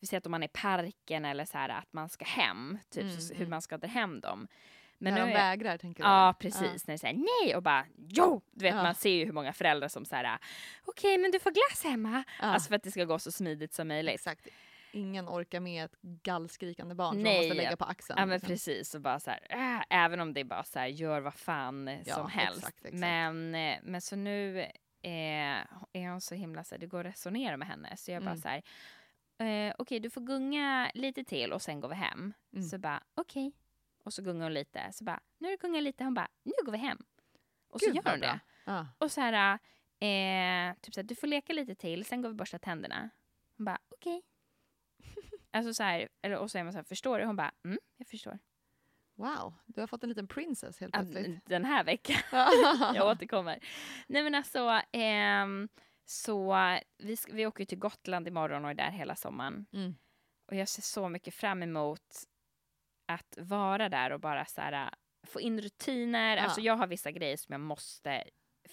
vi säger att om man är i parken eller så här att man ska hem, typ Mm, så, hur mm. man ska dra hem dem. Men När nu de är- vägrar, tänker du? Ja, precis. När det säger nej och bara jo! Du vet, Ja. man ser ju hur många föräldrar som säger okej, men du får glass hemma. Ja. Alltså för att det ska gå så smidigt som möjligt. Exakt. Ingen orkar med ett gallskrikande barn som Nej. man måste lägga på axeln. Ja men liksom. precis, och bara så här, äh, även om det är bara så här, gör vad fan Ja, som helst. exakt, exakt. Men, eh, men så nu eh, är hon så himla så här, det går att resonera med henne. Så jag bara Mm. så här, eh, okej du får gunga lite till och sen går vi hem. Mm. Så bara okej. Och så gungar hon lite, så bara nu du gungat lite, hon bara nu går vi hem. Och så Gud, gör vad hon det. Ja. Och så här, eh, typ så här, du får leka lite till, sen går vi och borstar tänderna. Hon bara, okej. alltså så här, eller, och så är man så här, förstår du? Hon bara, mm, jag förstår. Wow, du har fått en liten princess helt plötsligt. den här veckan, jag återkommer. Nej men alltså, ehm, så vi, vi åker ju till Gotland imorgon och är där hela sommaren. Mm. Och jag ser så mycket fram emot att vara där och bara så här, få in rutiner. Ja. Alltså jag har vissa grejer som jag måste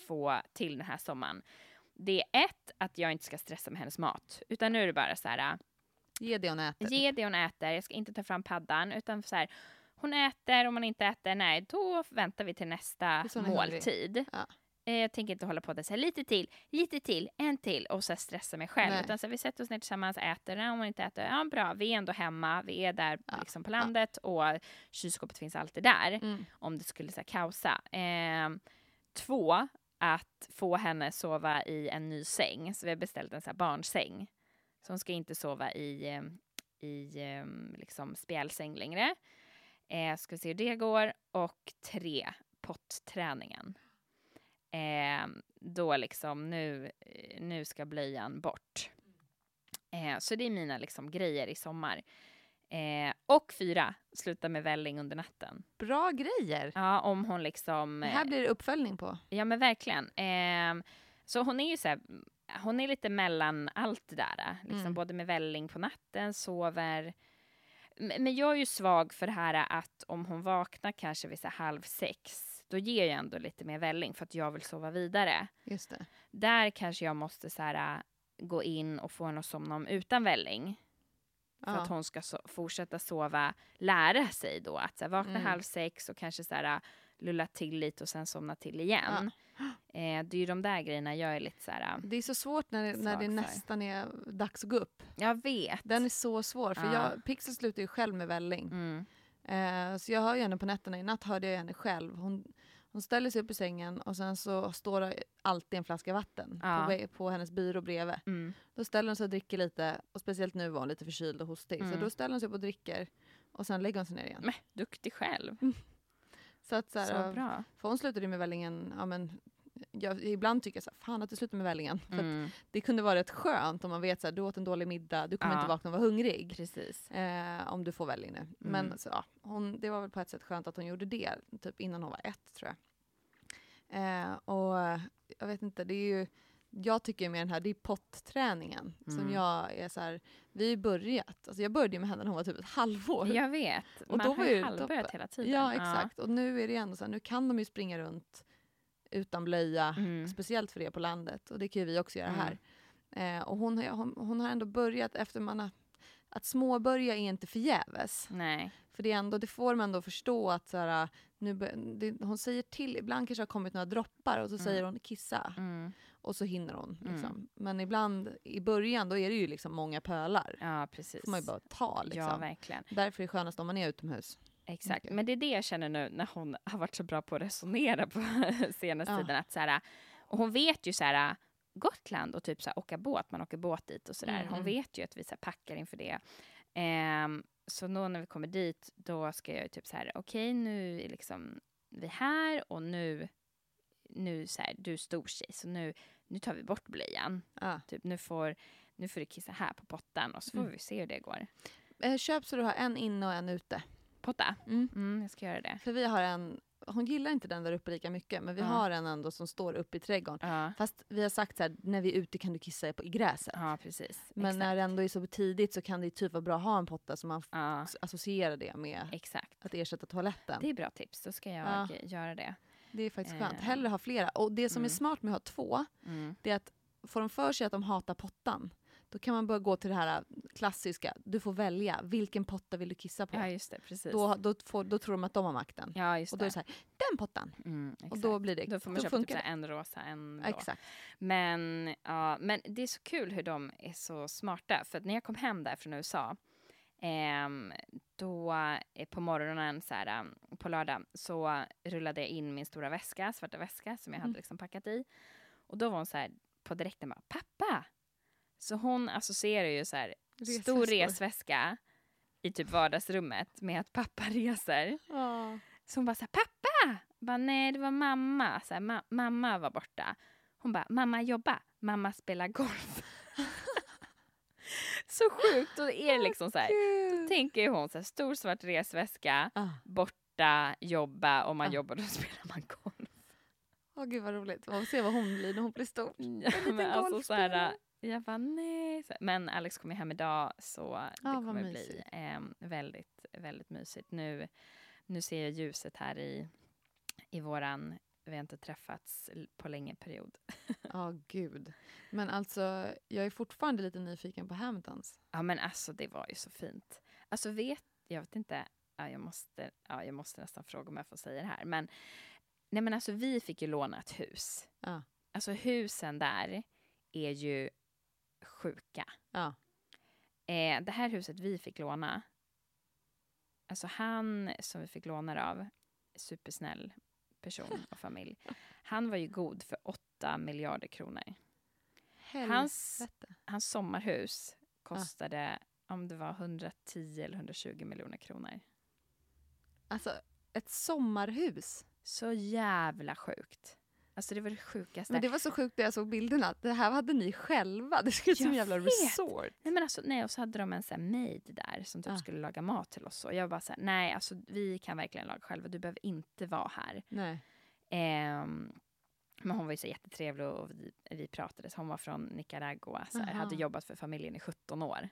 få till den här sommaren. Det är ett, att jag inte ska stressa med hennes mat. Utan nu är det bara så här, Ge det hon äter. ge det hon äter. Jag ska inte ta fram paddan. Utan så här, hon äter, om hon inte äter, nej, då väntar vi till nästa måltid. Ja. Eh, Jag tänker inte hålla på och säga lite till, lite till, en till och så här stressa mig själv. Nej. Utan så här, vi sätter oss ner tillsammans, äter. Ja, om hon inte äter, ja bra, vi är ändå hemma, vi är där Ja. liksom på landet och kylskåpet finns alltid där Mm. om det skulle så här, kaosa. Eh, två, att få henne sova i en ny säng. Så vi har beställt en så här barnsäng. Så hon ska inte sova i, eh, i eh, liksom spjälsäng längre. Eh, ska vi se hur det går. Och tre, potträningen. Eh, då liksom nu, eh, nu ska blöjan bort. Eh, så det är mina liksom grejer i sommar. Eh, och fyra, sluta med välling under natten. Bra grejer. Ja, om hon liksom... Det här blir det uppföljning på. Ja, men verkligen. Ehm, så hon är ju så här, hon är lite mellan allt det där. Liksom Mm. Både med välling på natten, sover. Men jag är ju svag för det här att om hon vaknar kanske vid så halv sex, då ger jag ändå lite mer välling för att jag vill sova vidare. Just det. Där kanske jag måste så här, gå in och få henne att somna om utan välling. För Ja. att hon ska so- fortsätta sova, lära sig då att så här, vakna Mm. halv sex och kanske så här, lulla till lite och sen somna till igen. Eh, det är ju de där grejerna jag är lite så här, Det är så svårt när, det- när det nästan är dags att gå upp. jag vet. Den är så svår. För Ja. jag, Pixel slutar ju själv med välling. Mm. Eh, så jag hör ju henne på nätterna. I natt hörde jag henne själv. Hon, hon ställer sig upp i sängen och sen så står det alltid en flaska vatten Ja. på, på hennes byrå bredvid. Mm. Då ställer hon sig och dricker lite. Och speciellt nu var hon lite förkyld och hostig. Så Mm. då ställer hon sig upp och dricker. Och sen lägger hon sig ner igen. Men duktig själv. Så att så, här, Så bra. För hon slutade ju med vällingen, ja men jag, ibland tycker jag så här, fan att du slutar med vällingen. För att Mm. det kunde vara rätt skönt om man vet här, du åt en dålig middag, du kommer Ja. inte vakna och vara hungrig. Precis. Eh, om du får välling nu. Mm. Men så, ja, hon, det var väl på ett sätt skönt att hon gjorde det, typ innan hon var ett tror jag. Eh, och jag vet inte, det är ju, jag tycker med den här, det är potträningen som Mm. jag är så här, vi har börjat, alltså jag började med henne när hon var typ ett halvår. Jag vet. Och Man då har ju halvbörjat hela tiden. Ja, exakt. Och nu är det ändå så här, nu kan de ju springa runt utan blöja, Mm. speciellt för det på landet. Och det kan ju vi också göra Mm. här. Eh, och hon, har- hon, hon har ändå börjat efter man har, att småbörja är inte förgäves. Nej. För det, är ändå, det får man ändå förstå att så här, nu, det, hon säger till, ibland kanske har kommit några droppar och så Mm. säger hon kissa Mm. och så hinner hon. Mm. Liksom. Men ibland i början då är det ju liksom många pölar. Ja, precis. får man ju bara ta liksom. Ja, verkligen. Därför är det skönast om man är utomhus. Exakt, Mycket. men det är det jag känner nu när hon har varit så bra på att resonera på senaste Ja. tiden. Att så här, och hon vet ju så här, Gotland och typ så här, åka båt, man åker båt dit och sådär. Mm, Hon mm. vet ju att vi så här, packar inför det. Ehm, så då när vi kommer dit, då ska jag typ så här, okej nu är liksom vi här och nu, nu så här, du är stor tjej, så nu, nu tar vi bort blöjan. Ja. Typ nu får, nu får du kissa här på pottan och så får Mm. vi se hur det går. Eh, köp så du har en inne och en ute. Potta? Mm. Mm, jag ska göra det. För vi har en hon gillar inte den där uppe lika mycket men vi Ja. har en ändå som står uppe i trädgården. Ja, Fast vi har sagt så här, när vi är ute kan du kissa på, i gräset. ja precis. Men exakt. när det ändå är så tidigt så kan det typ vara bra att ha en potta så man Ja, associerar det med exakt. att ersätta toaletten. Det är bra tips, då ska jag Ja. göra det. Det är faktiskt skönt. Eh. Hellre ha flera. Och det som är Mm. smart med att ha två, Mm. det är att får de för sig att de hatar pottan, då kan man börja gå till det här klassiska, du får välja, vilken potta vill du kissa på? Ja, just det. Precis. då, då, får, då tror de att de har makten. ja, just och då är det. så här, den pottan! Mm. Och då blir det, Då får man då köpa typ funkar här en rosa, en blå. Exakt. Men, ja, men det är så kul hur de är så smarta. För när jag kom hem där från USA, ehm, då eh, på morgonen så här, um, på lördag så rullade jag in min stora väska, svarta väska som jag hade Mm. liksom packat i. Och då var hon så här på direkten bara pappa! Så hon associerar ju så här stor Resväskor. resväska i typ vardagsrummet med att pappa reser. Ja. Så hon bara så här, pappa! Bara, nej, det var mamma. Så här, ma- mamma var borta. Hon bara, mamma jobba, mamma spelar golf. så sjukt. Då är det liksom så här, då tänker hon så här, stor svart resväska, Ah. borta, jobba, om man Ah. jobbar då spelar man golf. Åh gud vad roligt. Vi får se vad hon blir när hon blir stor. Ja, liten alltså så här. Jag bara nej. Så- Men Alex kommer hem idag så det vad kommer bli eh, väldigt, väldigt mysigt. Nu, nu ser jag ljuset här i, i våran, vi har inte träffats på länge period. Ja gud. Men alltså jag är fortfarande lite nyfiken på Hamptons. Ja men alltså det var ju så fint. Alltså vet, jag vet inte, ja, jag, måste, ja, jag måste nästan fråga om jag får säga det här. Men, nej men alltså vi fick ju låna ett hus. Ja. Alltså husen där är ju sjuka. Ja. Eh, det här huset vi fick låna, alltså han som vi fick låna av, supersnäll person och familj, han var ju god för 8 miljarder kronor. Hans- Helvete. Hans sommarhus kostade, om det var 110 eller 120 miljoner kronor. Alltså ett sommarhus. Så jävla sjukt. Alltså det var det sjukaste. Men det var så sjukt när jag såg bilderna. Det här hade ni själva. Det såg ut som en jävla resort. Nej men alltså, nej och så hade de en sån maid där som typ Ah. skulle laga mat till oss. Och jag bara såhär, nej alltså vi kan verkligen laga själva, du behöver inte vara här. Nej. Ehm, men hon var ju så jättetrevlig och vi, vi pratade. Så hon var från Nicaragua, så här, hade jobbat för familjen i 17 år.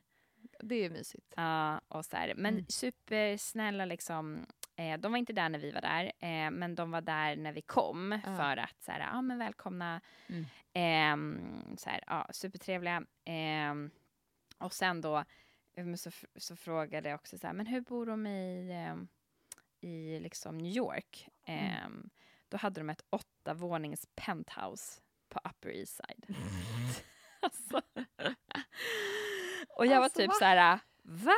Det är mysigt. Ja, och så här. Men Mm. supersnälla liksom. Eh, de var inte där när vi var där, eh, men de var där när vi kom Ja. för att så här, ja men välkomna. Mm. Ehm, så här, ja, supertrevliga. Ehm, och sen då eh, så, så frågade jag också så här, men hur bor de i, ehm, i liksom New York? Mm. Ehm, Då hade de ett åtta vånings penthouse på Upper East Side. alltså. Och jag Alltså, var typ va? så här, va?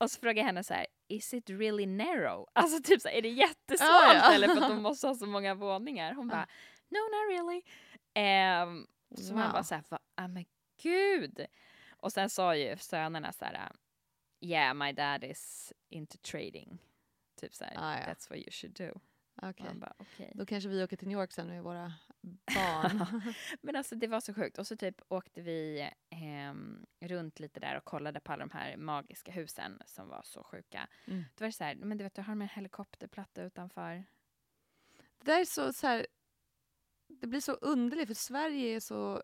Och så frågade jag henne så här, is it really narrow? Alltså typ så här, är det jättesmalt Ja, ja. eller för att de måste ha så många våningar? Hon Ja. bara, no not really. Ehm, så man Wow. bara så här, va, ah, men gud. Och sen sa ju sönerna så här, yeah my dad is into trading. Typ så här, Ah, ja. that's what you should do. Man bara, okej. Då kanske vi åker till New York sen med våra barn. Men alltså det var så sjukt. Och så typ åkte vi ehm, runt lite där och kollade på alla de här magiska husen som var så sjuka. Mm. Då var det så här, men du vet, du har de en helikopterplatta utanför. Det där är så, så här, det blir så underligt för Sverige är så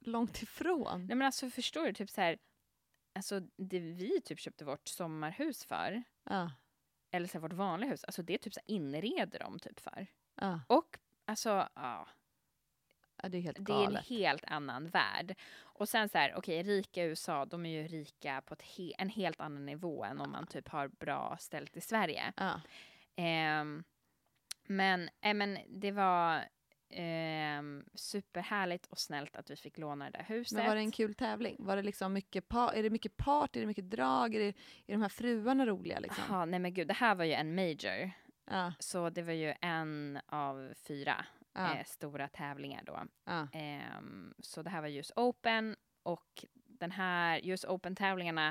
långt ifrån. Nej men alltså förstår du, typ så här, alltså det vi typ köpte vårt sommarhus för, Ja, eller så här, vårt vanliga hus, alltså det typ så här inreder de typ för. ja, Och alltså, ja, ja, det är helt det är en helt annan värld. Och sen så här, okej, rika USA, de är ju rika på he- en helt annan nivå än om man typ har bra ställt i Sverige. Ja. Ehm, men, äh, men det var ehm, superhärligt och snällt att vi fick låna det där huset. Men var det en kul tävling? Var det liksom mycket pa- är det mycket party, är det mycket drag? Är, det, är de här fruarna roliga? Liksom? Jaha, nej men gud, det här var ju en major. Ja, Så det var ju en av fyra ja, eh, stora tävlingar då. ja. Ehm, så det här var US Open och den här US Open-tävlingarna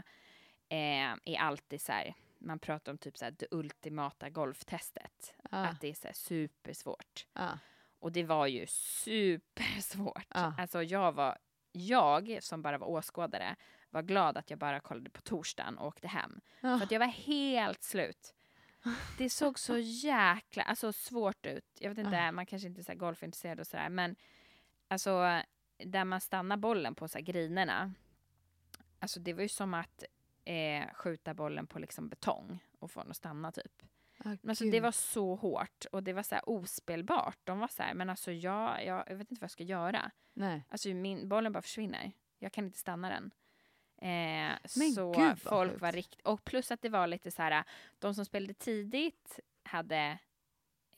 eh, är alltid så här, man pratar om typ så här det ultimata golftestet. Att det är så här supersvårt. Ja. Och det var ju supersvårt. Ja. Alltså jag var, jag som bara var åskådare var glad att jag bara kollade på torsdagen och åkte hem. Ja. För att jag var helt slut. Det såg så jäkla alltså, svårt ut. Jag vet inte, Ah. man kanske inte är så här golfintresserad och sådär, men alltså där man stannar bollen på så här grinerna. Alltså det var ju som att eh, skjuta bollen på liksom betong och få den att stanna typ. Ah, Men alltså, det var så hårt och det var så ospelbart. De var så här, men alltså jag, jag, jag vet inte vad jag ska göra. Nej. Alltså min, bollen bara försvinner. Jag kan inte stanna den. Eh, så gud, folk var riktigt... Och plus att det var lite så här, de som spelade tidigt hade,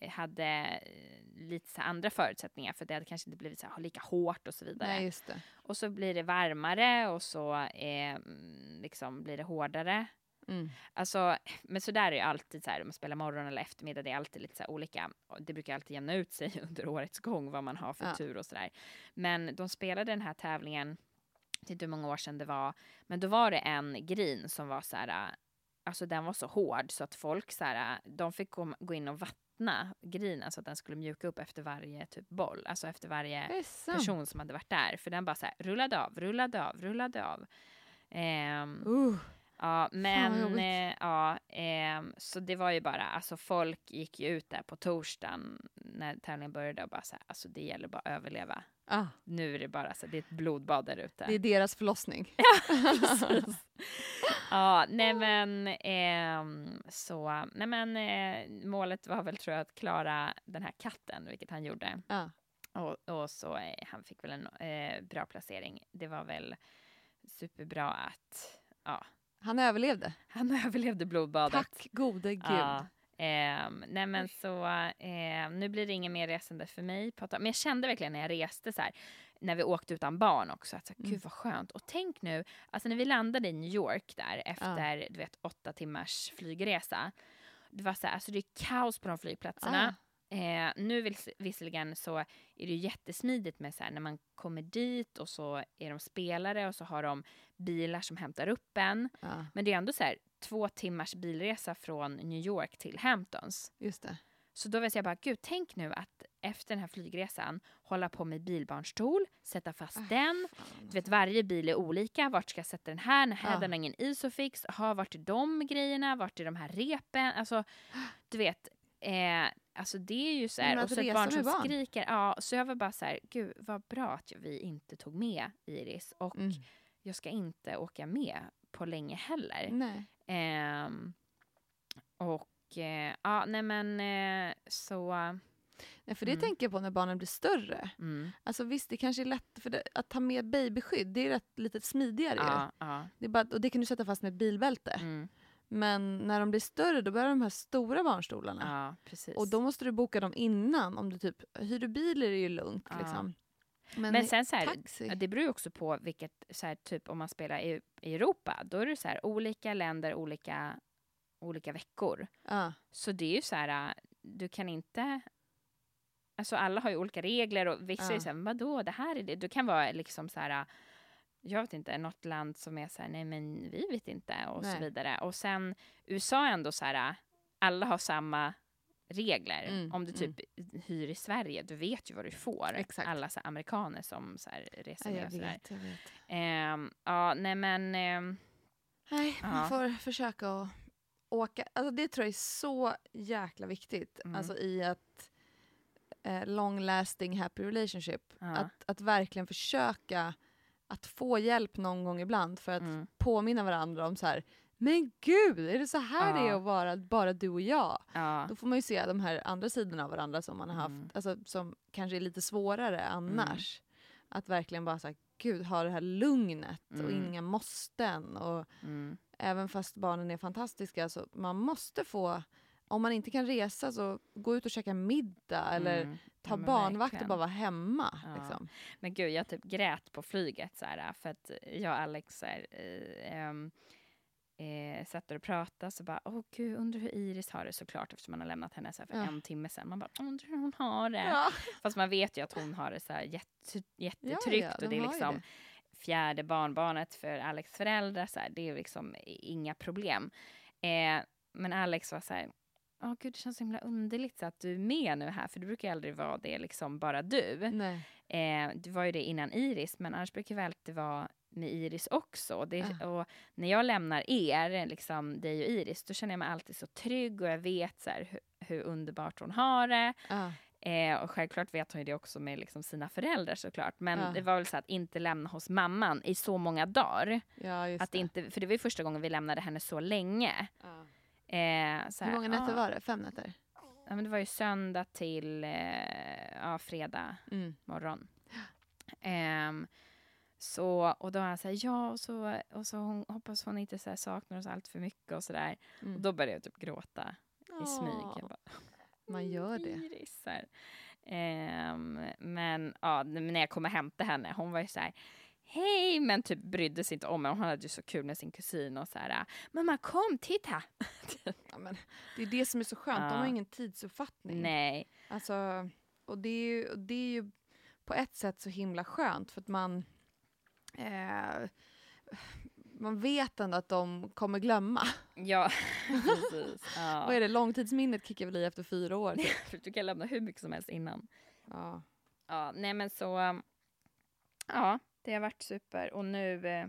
hade eh, lite så andra förutsättningar för det hade kanske inte blivit så lika hårt och så vidare. Nej, just det. Och så blir det varmare och så eh, mm, liksom blir det hårdare. Mm. Alltså, men så där är det alltid så här, om man spelar morgon eller eftermiddag, det är alltid lite så olika. Det brukar alltid jämna ut sig under årets gång vad man har för Ja. tur och sådär. Men de spelade den här tävlingen, jag vet inte hur många år sedan det var, men då var det en green som var så här, alltså den var så hård så att folk så här, de fick gå, in och vattna grinen så att den skulle mjuka upp efter varje typ boll, alltså efter varje person som hade varit där. För den bara så här, rullade av, rullade av, rullade av. Ehm, Uh, Ja, men eh, ja, ehm, så det var ju bara, alltså folk gick ju ut där på torsdagen när tävlingen började och bara så här, alltså det gäller bara att överleva. ah, Nu är det bara så, det är ett blodbad där ute. det är deras förlossning. Precis. ja, nej men ehm, så, nej men eh, målet var väl tror jag att klara den här katten, vilket han gjorde. Ja. Och, och så eh, han fick väl en bra placering. Det var väl superbra att, ja, Han överlevde. han överlevde blodbadet. Tack gode gud. Ja. Ehm, nej men så, ehm, nu blir det ingen mer resande för mig. Men jag kände verkligen när jag reste så här, när vi åkte utan barn också, att så, Mm. gud vad skönt. Och tänk nu, alltså när vi landade i New York där efter du vet åtta timmars flygresa. Det var så här, alltså det är kaos på de flygplatserna. Eh, nu viss, visserligen så är det ju jättesmidigt med så här, när man kommer dit och så är de spelare och så har de bilar som hämtar upp en. Ja, Men det är ändå så här två timmars bilresa från New York till Hamptons. just det. Så då vet jag bara, gud tänk nu att efter den här flygresan hålla på med bilbarnstol, sätta fast Ah, den. Du vet varje bil är olika, vart ska jag sätta den här? Den här Ja. den har ingen isofix. Ha, vart är de grejerna? Vart är de här repen? Alltså, du vet. Eh, alltså det är ju så här, och så ett barn som barn. skriker. Ja, så jag var bara så här, gud vad bra att vi inte tog med Iris. Och Mm. jag ska inte åka med på länge heller. Ehm, och eh, ja, nej men eh, så... Nej, för det Mm. tänker jag på när barnen blir större. Mm, Alltså visst, det kanske är lätt för det, att ta med babyskydd. Det är rätt lite smidigare. ja, ja, Det bara, och det kan du sätta fast med ett bilbälte. mm, Men när de blir större då börjar de här stora barnstolarna. ja, precis. Och då måste du boka dem innan. Om du typ hyr du bil är det ju lugnt. Ja. Liksom. Men i sen så här, taxi. Det beror ju också på vilket, så här, typ om man spelar i, i Europa, då är det så här olika länder, olika, olika veckor. Ja. Så det är ju så här, du kan inte... Alltså alla har ju olika regler och vissa är Ja. så här, vadå, det här är det. Du kan vara liksom så här, jag vet inte, något land som är så här, nej men vi vet inte och så Nej. vidare. Och sen USA är ändå så här, alla har samma regler. Mm, Om du typ hyr i Sverige, du vet ju vad du får. Exakt. Alla så amerikaner som så här, reser Ja, med och sådär. vet, jag vet. Ehm, ja, nej men... ehm, Nej, man Ja. får försöka att åka. Alltså det tror jag är så jäkla viktigt. Mm. Alltså i ett eh, long lasting happy relationship. Ja. Att, att verkligen försöka att få hjälp någon gång ibland för att mm, påminna varandra om så här. Men gud, är det så här det är Ja. att vara bara du och jag? ja, Då får man ju se de här andra sidorna av varandra som man har haft, Mm. alltså, som kanske är lite svårare annars. Att verkligen bara säga gud, ha det här lugnet och Mm. inga måsten. Och mm, även fast barnen är fantastiska så man måste få, om man inte kan resa så gå ut och käka middag eller mm. Ta men barnvakt och bara vara hemma. Ja. Liksom. Men gud, jag typ grät på flyget så här, för att jag och Alex så här, eh, ehm, eh, satt där och pratade så bara, åh gud, undrar hur Iris har det såklart eftersom man har lämnat henne så här för Ja. en timme sedan. Man bara, undrar hur hon har det. Ja. Fast man vet ju att hon har det så här jätte, jättetryggt Ja, och det de är liksom det. fjärde barnbarnet för Alex föräldrar. Så här, det är liksom inga problem. Eh, men Alex var så här, åh gud det känns så himla underligt så att du är med nu här för du brukar aldrig vara det liksom bara du. Nej. Eh, det var ju det innan Iris men annars brukar väl alltid vara med Iris också. Det, och när jag lämnar er, liksom, dig och Iris, då känner jag mig alltid så trygg och jag vet så här, hur, hur underbart hon har det. Ja. Eh, och självklart vet hon ju det också med liksom sina föräldrar såklart. Men Ja. det var väl så att inte lämna hos mamman i så många dagar. Ja, Att det. inte, för det var ju första gången vi lämnade henne så länge. Ja. Eh, så Hur många nätter ja, var det? Fem nätter? Ja, men det var ju söndag till eh, ja, fredag Mm. morgon. Ehm, så, och då var han så här, ja, och så, och så hon, hoppas hon inte så saknar oss allt för mycket och sådär. Mm. Och då började jag typ gråta i smyg. Bara, Man gör det. Iris. Ehm, men ja, när jag kom och hämtade henne, hon var ju så här, hej, men typ brydde sig inte om mig. Hon hade ju så kul med sin kusin och så här, mamma kom, titta. Ja, men det är det som är så skönt. De Ja. har ingen tidsuppfattning. Nej, Alltså, och det är, ju, det är ju på ett sätt så himla skönt för att man eh, man vet ändå att de kommer glömma. ja, precis. Ja. Vad är det, långtidsminnet kickar väl i efter fyra år? Typ. Du kan lämna hur mycket som helst innan. Ja. Ja, nej men så, ja, det har varit super och nu, eh,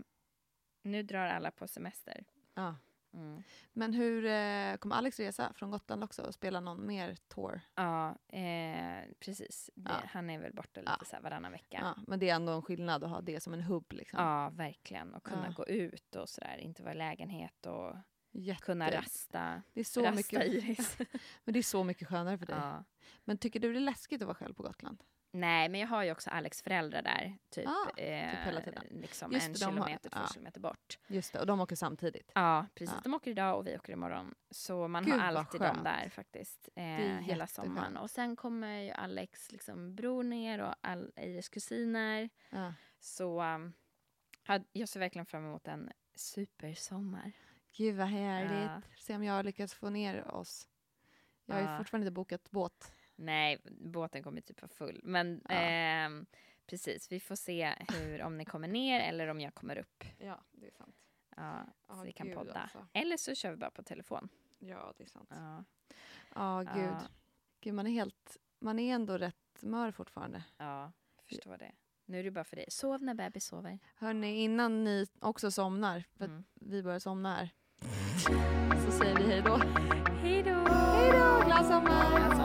nu drar alla på semester. Ja. Mm. Men hur eh, kommer Alex resa från Gotland också och spela någon mer tour? Ja, eh, precis. Det, Ja. Han är väl borta lite Ja. så här varannan vecka. Ja, men det är ändå en skillnad att ha det som en hubb. Liksom. Ja, verkligen. Och kunna Ja. gå ut och sådär, inte vara i lägenhet och Jätte. kunna rasta. Det är så rasta mycket, Iris. men det är så mycket skönare för dig. Men tycker du det är läskigt att vara själv på Gotland? Nej, men jag har ju också Alex föräldrar där, typ, Ah, eh, hela tiden. liksom Just en det, de har- kilometer, två ja. kilometer bort. Just det, och de åker samtidigt. Ja, precis. Ja. De åker idag och vi åker imorgon. Så man Gud, har alltid dem där faktiskt. Eh, hela jätteskönt. sommaren. Och sen kommer ju Alex liksom, bror ner och all, kusiner. Ja. Så um, ja, jag ser verkligen fram emot en supersommar. Gud vad härligt. Se om jag lyckas få ner oss. Jag har ju fortfarande inte bokat båt. Nej, båten kommer typ vara full. Men Ja. ehm, precis, vi får se hur, om ni kommer ner eller om jag kommer upp. Ja, det är sant. Ja, så Ja, vi kan gud, podda. alltså. Eller så kör vi bara på telefon. Ja, det är sant. Ja, Ja, gud. Ja. Gud, man är helt... Man är ändå rätt mör fortfarande. ja jag förstår det. Nu är det bara för dig. Sov när bebis sover. Hörni, innan ni också somnar, för Mm. vi börjar somna här, så säger vi hej då. Hej då! Hej då! Glad sommar!